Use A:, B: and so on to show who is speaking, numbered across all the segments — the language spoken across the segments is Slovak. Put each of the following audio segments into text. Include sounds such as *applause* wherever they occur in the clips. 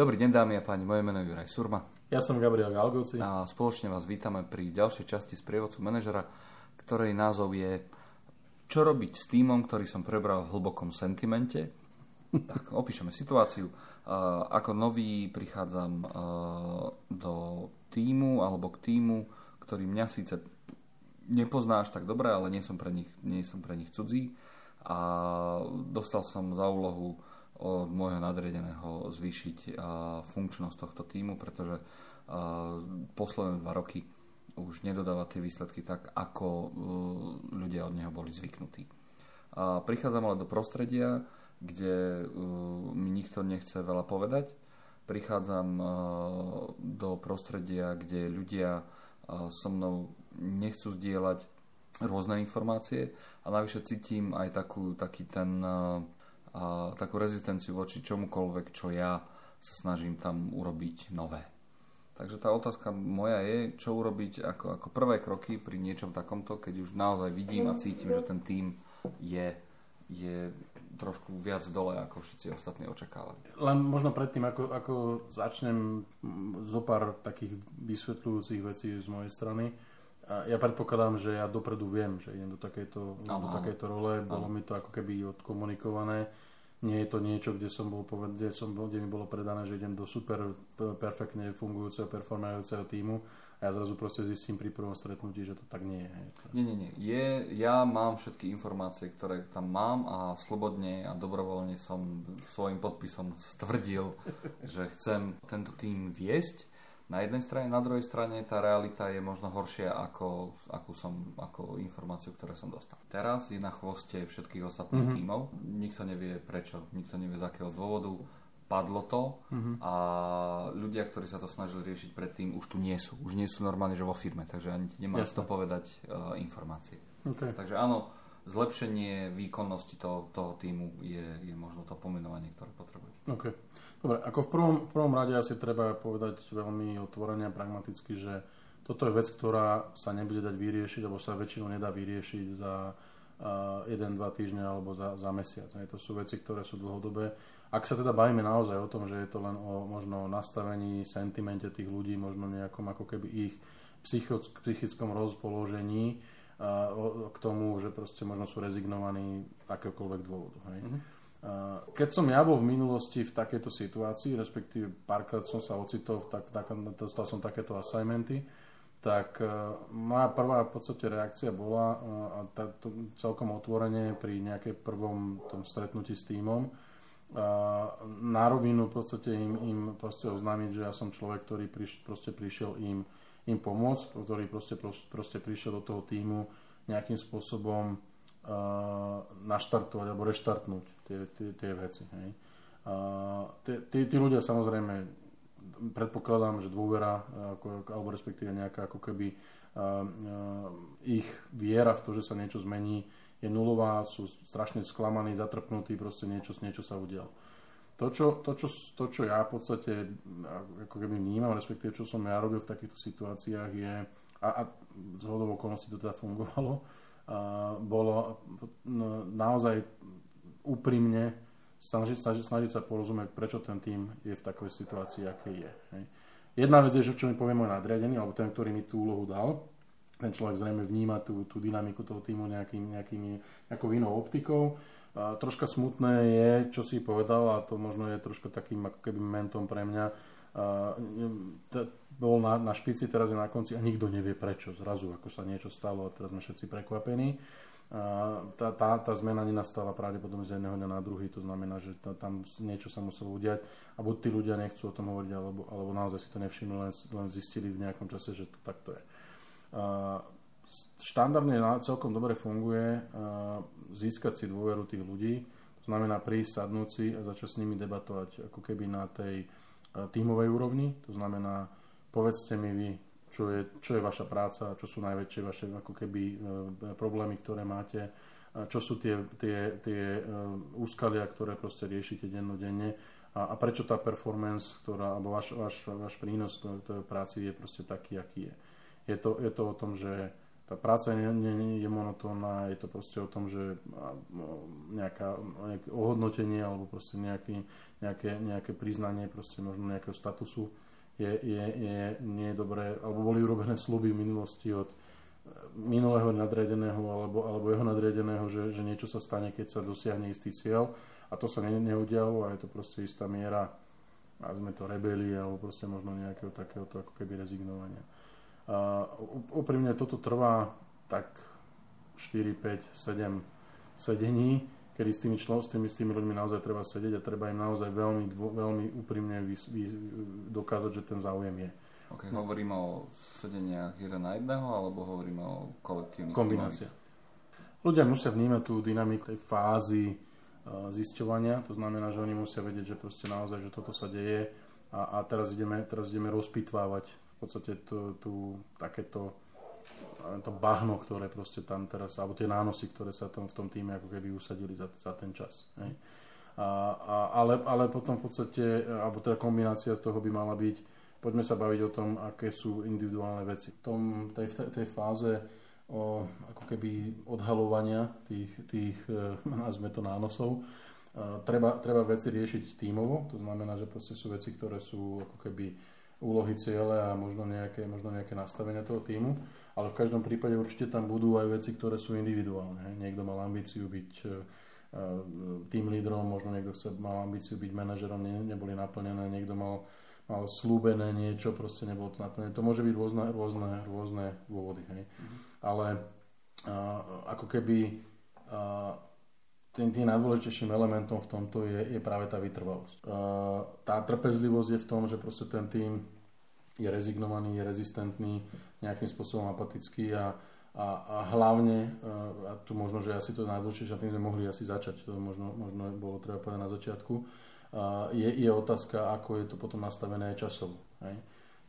A: Dobrý deň dámy a páni, moje meno je Juraj Surma.
B: Ja som Gabriel Galgoci.
A: A spoločne vás vítame pri ďalšej časti z prievodcu manažera, ktorej názov je Čo robiť s týmom, ktorý som prebral v hlbokom sentimente. *laughs* Tak, opíšeme situáciu. Ako nový prichádzam do týmu alebo k týmu, ktorý mňa síce nepoznáš tak dobre, ale nie som pre nich, nie som pre nich cudzí. A dostal som za úlohu od môjho nadriadeného zvýšiť funkčnosť tohto týmu, pretože posledné dva roky už nedodáva tie výsledky tak, ako e, ľudia od neho boli zvyknutí. Prichádzam ale do prostredia, kde e, mi nikto nechce veľa povedať. Prichádzam e, do prostredia, kde ľudia so mnou nechcú zdieľať rôzne informácie a navyše cítim aj takú, taký ten a takú rezistenciu voči čomukoľvek, čo ja sa snažím tam urobiť nové. Takže tá otázka moja je, čo urobiť ako, ako prvé kroky pri niečom takomto, keď už naozaj vidím a cítim, že ten tým je, je trošku viac dole, ako všetci ostatní očakávali.
B: Len možno predtým, ako, ako začnem zo pár takých vysvetľujúcich vecí z mojej strany. Ja predpokladám, že ja dopredu viem, že idem do takejto, do takejto role. Bolo ano. mi to ako keby odkomunikované nie je to niečo, kde som bol poved, kde, som bol, kde mi bolo predané, že idem do super perfektne fungujúceho, performujúceho týmu a ja zrazu proste zistím pri prvom stretnutí, že to tak nie je.
A: Nie, nie, nie. Je, ja mám všetky informácie, ktoré tam mám a slobodne a dobrovoľne som svojim podpisom stvrdil, že chcem tento tým viesť na jednej strane, na druhej strane tá realita je možno horšia ako, ako, som, ako informáciu, ktoré som dostal. Teraz je na chvoste všetkých ostatných mm-hmm. tímov, nikto nevie prečo, nikto nevie z akého dôvodu, padlo to mm-hmm. a ľudia, ktorí sa to snažili riešiť predtým, už tu nie sú. Už nie sú normálne, že vo firme, takže ani ti nemá to povedať uh, informácie. Okay. Takže áno, zlepšenie výkonnosti toho, toho týmu je, je možno to pomenovanie, ktoré potrebuješ.
B: Okay. Dobre, ako v prvom, v prvom rade asi treba povedať veľmi otvorene a pragmaticky, že toto je vec, ktorá sa nebude dať vyriešiť, alebo sa väčšinou nedá vyriešiť za uh, 1-2 týždne alebo za, za mesiac. To sú veci, ktoré sú dlhodobé. Ak sa teda bavíme naozaj o tom, že je to len o možno nastavení, sentimente tých ľudí, možno nejakom ako keby ich psychickom rozpoložení k tomu, že proste možno sú rezignovaní akéhokoľvek dôvodu. Hej. Mm-hmm keď som ja bol v minulosti v takejto situácii, respektíve párkrát som sa ocitol, tak, tak, dostal som takéto assignmenty, tak uh, moja prvá v podstate reakcia bola uh, a tá, to, celkom otvorene pri nejakej prvom tom stretnutí s týmom na rovinu v podstate im, im proste oznámiť, že ja som človek, ktorý priš, proste prišiel im, im pomôcť, ktorý proste, proste prišiel do toho týmu nejakým spôsobom naštartovať alebo reštartnúť tie, tie, tie veci. Hej. A tí, tí, ľudia samozrejme predpokladám, že dôvera ako, alebo respektíve nejaká ako keby a, a, ich viera v to, že sa niečo zmení je nulová, sú strašne sklamaní, zatrpnutí, proste niečo, niečo sa udialo. To čo, to, čo, to, čo ja v podstate ako keby vnímam, respektíve čo som ja robil v takýchto situáciách je, a, a z hodov okolností to teda fungovalo, bolo no, naozaj úprimne snažiť, snažiť, snažiť sa porozumieť, prečo ten tým je v takovej situácii, aké je. Hej. Jedna vec je, že čo mi povie môj nadriadený, alebo ten, ktorý mi tú úlohu dal. Ten človek zrejme vníma tú, tú dynamiku toho týmu nejakým, nejakými, nejakou inou optikou. A troška smutné je, čo si povedal, a to možno je troška takým ako keby momentom pre mňa, bol na, na špici, teraz je na konci a nikto nevie prečo. Zrazu, ako sa niečo stalo a teraz sme všetci prekvapení. A tá, tá, tá zmena nenastala pravdepodobne z jedného dňa na druhý, to znamená, že to, tam niečo sa muselo udiať a buď tí ľudia nechcú o tom hovoriť, alebo, alebo naozaj si to nevšimli, len, len zistili v nejakom čase, že to takto je. A štandardne celkom dobre funguje získať si dôveru tých ľudí, to znamená prísť, sadnúť si a začať s nimi debatovať ako keby na tej tímovej úrovni, to znamená povedzte mi vy, čo je, čo je vaša práca, čo sú najväčšie vaše ako keby e, problémy, ktoré máte, čo sú tie, tie, tie úskalia, ktoré proste riešite dennodenne a, a prečo tá performance, ktorá, alebo váš, váš, váš prínos tej práci je proste taký, aký je. Je to, je to o tom, že tá práca nie, nie, nie je monotónna, je to proste o tom, že no, nejaká, nejaké ohodnotenie alebo proste nejaký, nejaké, nejaké priznanie proste možno nejakého statusu je, je, je, nie je dobré, alebo boli urobené sluby v minulosti od minulého nadriadeného alebo, alebo jeho nadriadeného, že, že niečo sa stane, keď sa dosiahne istý cieľ a to sa ne, neudialo a je to proste istá miera a sme to rebelie alebo proste možno nejakého takéhoto ako keby rezignovania. Uh, úprimne toto trvá tak 4, 5, 7 sedení, kedy s tými, člo, s tými, s tými ľuďmi naozaj treba sedieť a treba im naozaj veľmi, veľmi úprimne vys, vys, dokázať, že ten záujem je.
A: Okay, hovoríme o sedeniach jeden na jedného, alebo hovoríme o kolektívnych
B: Kombinácia. Ľudia musia vnímať tú dynamiku tej fázy uh, zisťovania, to znamená, že oni musia vedieť, že proste naozaj, že toto sa deje a, a teraz, ideme, teraz ideme rozpitvávať podstate tú, tú, takéto to bahno, ktoré proste tam teraz, alebo tie nánosy, ktoré sa tam v tom týme ako keby usadili za, za ten čas. Hej. A, a, ale, ale potom v podstate, alebo teda kombinácia toho by mala byť, poďme sa baviť o tom, aké sú individuálne veci. V tom, tej, tej fáze o, ako keby odhalovania tých, tých e, nazme to nánosov, treba, treba veci riešiť tímovo, to znamená, že proste sú veci, ktoré sú ako keby úlohy, ciele a možno nejaké, možno nejaké nastavenia toho týmu, ale v každom prípade určite tam budú aj veci, ktoré sú individuálne. Niekto mal ambíciu byť tým e, lídrom, možno niekto chce, mal ambíciu byť manažerom, ne, neboli naplnené, niekto mal, mal slúbené niečo, proste nebolo to naplnené. To môže byť rôzne, rôzne, rôzne dôvody. Hej. Mm-hmm. Ale a, ako keby a, tým, tým najdôležitejším elementom v tomto je, je práve tá vytrvalosť. Tá trpezlivosť je v tom, že proste ten tým je rezignovaný, je rezistentný, nejakým spôsobom apatický a, a, a hlavne, a tu možno, že asi to najdôležitejšie, a tým sme mohli asi začať, to možno, možno bolo treba povedať na začiatku, je, je otázka, ako je to potom nastavené časovo. Hej?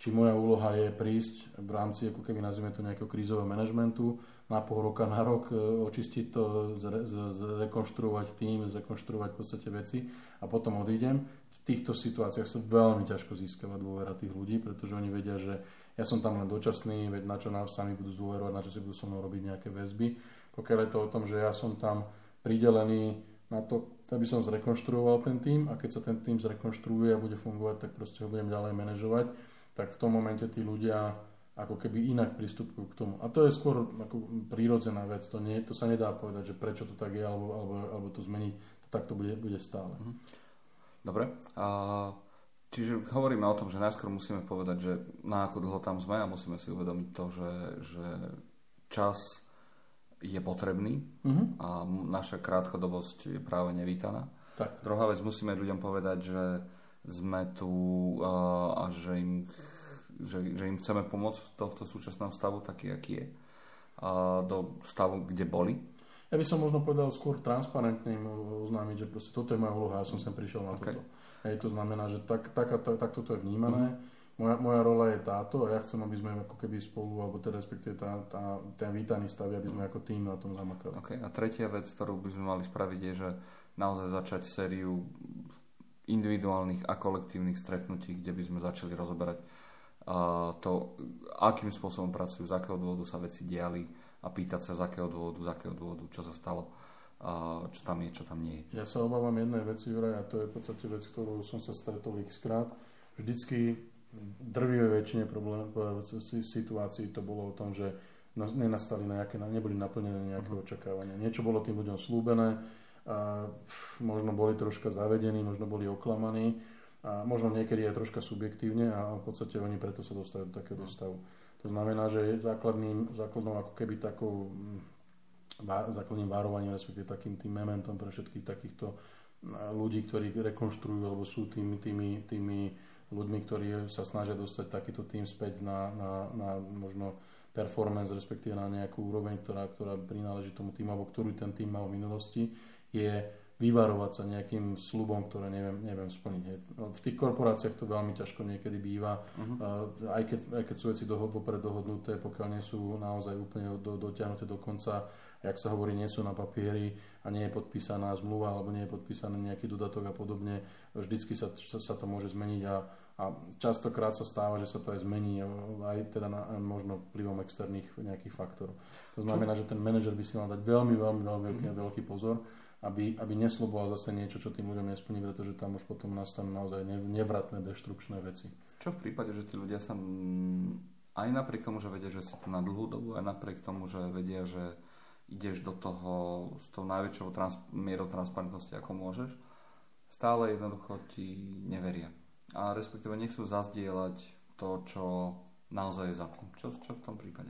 B: Či moja úloha je prísť v rámci, ako keby nazvime to nejakého krízového manažmentu, na pol roka, na rok, e, očistiť to, zre, zrekonštruovať tým, zrekonštruovať v podstate veci a potom odídem. V týchto situáciách sa veľmi ťažko získava dôvera tých ľudí, pretože oni vedia, že ja som tam len dočasný, veď na čo nám sami budú zdôverovať, na čo si budú so mnou robiť nejaké väzby. Pokiaľ je to o tom, že ja som tam pridelený na to, aby som zrekonštruoval ten tým a keď sa ten tým zrekonštruuje a bude fungovať, tak proste ho budem ďalej manažovať tak v tom momente tí ľudia ako keby inak pristupujú k tomu. A to je skôr ako prírodzená vec. To, nie, to sa nedá povedať, že prečo to tak je, alebo, alebo, alebo to zmeniť. To takto bude, bude stále. Mhm.
A: Dobre. A, čiže hovoríme o tom, že najskôr musíme povedať, že na ako dlho tam sme a musíme si uvedomiť to, že, že čas je potrebný uh-huh. a naša krátkodobosť je práve nevítaná. Tak. Druhá vec, musíme ľuďom povedať, že sme tu a, a že, im, že, že im chceme pomôcť v tohto súčasného stavu, taký, aký je, a do stavu, kde boli.
B: Ja by som možno povedal skôr transparentne im oznámiť, že proste toto je moja úloha, ja som sem prišiel na okay. toto. Hej, to znamená, že tak, tak, tak, tak toto je vnímané. Mm-hmm. Moja, moja rola je táto a ja chcem, aby sme ako keby spolu, alebo teda respektíve tá, tá, ten vítaný stav, aby sme ako tým na tom zamakali.
A: Okay. A tretia vec, ktorú by sme mali spraviť, je, že naozaj začať sériu individuálnych a kolektívnych stretnutí, kde by sme začali rozoberať uh, to, akým spôsobom pracujú, z akého dôvodu sa veci diali a pýtať sa, z akého dôvodu, z akého dôvodu, čo sa stalo, uh, čo tam je, čo tam nie
B: je. Ja sa obávam jednej veci, Juraj, a to je v podstate vec, ktorú som sa stretol x krát. Vždycky v drvivej väčšine problém, situácií to bolo o tom, že nenastali nejaké, neboli naplnené nejaké uh-huh. očakávania. Niečo bolo tým ľuďom slúbené, a možno boli troška zavedení, možno boli oklamaní a možno niekedy aj troška subjektívne a v podstate oni preto sa dostajú do takého stavu. To znamená, že základným, základnou ako keby takou mm, základným varovaním, respektíve takým tým mementom pre všetkých takýchto ľudí, ktorí rekonštruujú alebo sú tými, tými, tými ľuďmi, ktorí sa snažia dostať takýto tým späť na, na, na možno performance, respektíve na nejakú úroveň, ktorá, ktorá prináleží tomu týmu, alebo ktorú ten tým mal v minulosti, je vyvarovať sa nejakým slubom, ktoré neviem, neviem splniť. V tých korporáciách to veľmi ťažko niekedy býva, uh-huh. aj, keď, aj keď sú veci dohod, vopred dohodnuté, pokiaľ nie sú naozaj úplne do, dotiahnuté do konca, jak sa hovorí, nie sú na papieri a nie je podpísaná zmluva alebo nie je podpísaný nejaký dodatok a podobne, vždycky sa, sa to môže zmeniť a, a častokrát sa stáva, že sa to aj zmení aj teda na, možno vplyvom externých nejakých faktorov. To znamená, Čo? že ten manažer by si mal dať veľmi, veľmi, veľmi veľký, mm. veľký pozor, aby, aby nesloboval zase niečo, čo tým ľuďom nesplní, pretože tam už potom nastanú naozaj nevratné, deštrukčné veci.
A: Čo v prípade, že tí ľudia sa aj napriek tomu, že vedia, že si to na dlhú dobu, aj napriek tomu, že vedia, že ideš do toho s tou najväčšou trans- mierou transparentnosti, ako môžeš, stále jednoducho ti neveria a respektíve nechcú zazdieľať to, čo naozaj je za tým. Čo, čo v tom prípade?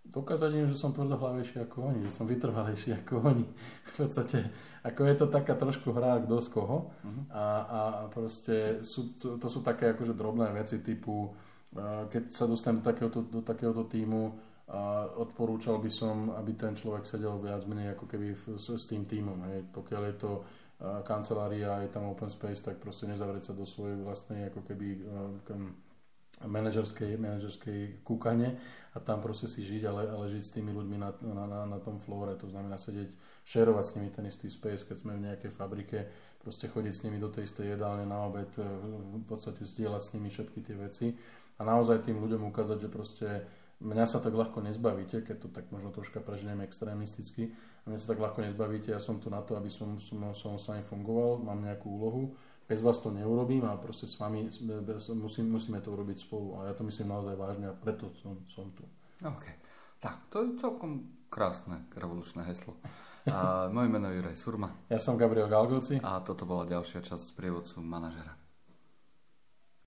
B: Dokázať im, že som tvrdohlavejší ako oni, že som vytrvalejší *laughs* ako oni. V podstate, ako je to taká trošku hra kto z koho. Uh-huh. A, a proste sú, to, to sú také akože drobné veci typu, keď sa dostanem do takéhoto, do takéhoto týmu, a odporúčal by som, aby ten človek sedel viac menej ako keby s, s tým týmom. Hej. Pokiaľ je to kancelária, je tam open space, tak proste nezavrieť sa do svojej vlastnej ako keby manažerskej, manažerskej kúkane a tam proste si žiť, ale, ale žiť s tými ľuďmi na, na, na, na tom flóre, to znamená sedieť, šerovať s nimi ten istý space, keď sme v nejakej fabrike, proste chodiť s nimi do tej istej jedálne na obed, e, v podstate zdieľať s nimi všetky tie veci a naozaj tým ľuďom ukázať, že proste mňa sa tak ľahko nezbavíte, keď to tak možno troška preženiem extrémisticky, mňa sa tak ľahko nezbavíte, ja som tu na to, aby som, som, som s vami fungoval, mám nejakú úlohu, bez vás to neurobím a proste s vami musím, musíme to urobiť spolu a ja to myslím naozaj vážne a preto som, som tu.
A: OK. Tak, to je celkom krásne revolučné heslo. A moje meno je Juraj Surma.
B: Ja som Gabriel Galgoci.
A: A toto bola ďalšia časť z prievodcu manažera.